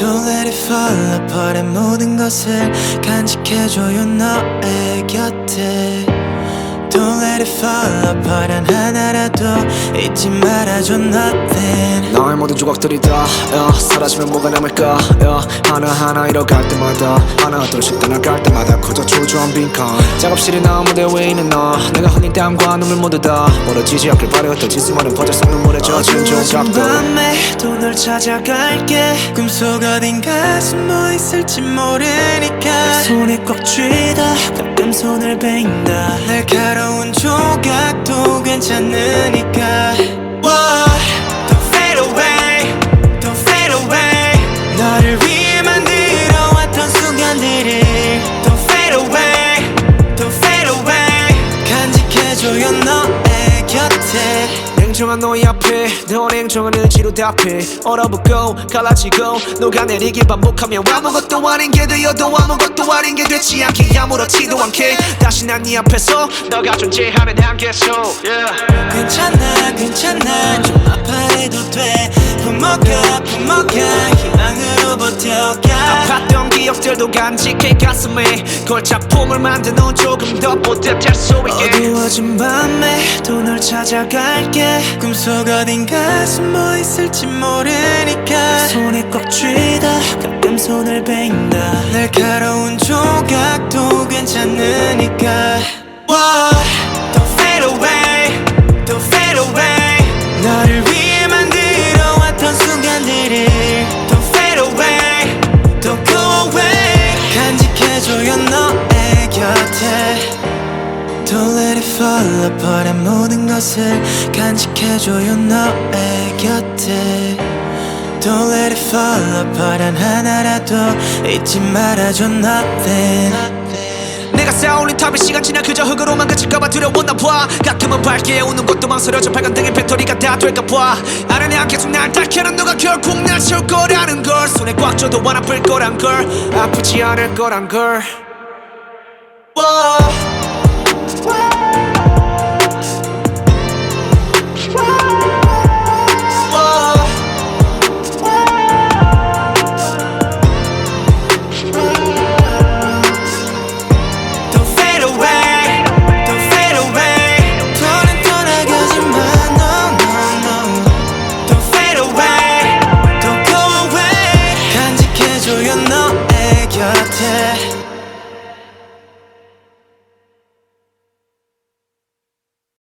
Don't let it fall apart 모든 것을 간직해줘요 너의 곁에. Don't let it fall apart 단 하나라도 잊지 말아줘 nothing. 나의 모든 조각들이 다 yeah, 사라지면 뭐가 남을까 yeah, 하나하나 잃어갈 때마다 하나 둘씩 떠나갈 때마다 커져 초조한 빈칸. 작업실에 나 무대 위에 있는 너 내가 흘린 땀과 눈물 모두 다 멀어지지 않길 바래. 흩어진 수많은 퍼져서 눈물에 젖은 어두워진 조각들 밤에 또널 찾아갈게. 꿈속 어딘가 숨어 있을지 모르니까. 손에 꽉 쥐다. 가끔 손을 베인다. 날카로운 조각도 괜찮으니까. Don't fade away. Don't fade away. 너를 위해 만들어 왔던 순간들을 냉정한 너의 앞에 더 냉정한 의지로 답해. 얼어붙고 갈라지고 녹아내리길 반복하며 아무것도 아닌 게 되어도 아무것도 아닌 게 되지 않게 아무렇지도 않게. 다시 난 네 앞에서 너가 존재하는 한계 속 yeah. 괜찮아 괜찮아. 좀 아파해도 돼. 품어가 품어가 기억들도 간직해 가슴에 걸 작품을 만드는 조금 더 보답할 수 있게. 어두워진 밤에 또 널 찾아갈게. 꿈속 어딘가 숨어 있을지 모르니까. 손에 꽉 쥐다 가끔 손을 베인다 날카로운 조각도 괜찮으니까. Whoa, 곁에 Don't let it fall apart. 모든 것을 간직해줘요 너의 곁에. Don't let it fall apart. 단 하나라도 잊지 말아줘 nothing. 내가 쌓아올린 탑이 시간 지나 그저 흙으로만 그칠까봐 두려웠나 봐 가끔은 밝게 웃는 것도 망설여져. 빨간 등의 배터리가 다 될까 봐. 아는 양 계속 날 닦여는 누가 결국 날 채울 거라는 걸. 손에 꽉 쥐어도 안 아플 거란 걸. 아프지 않을 거란 걸 পর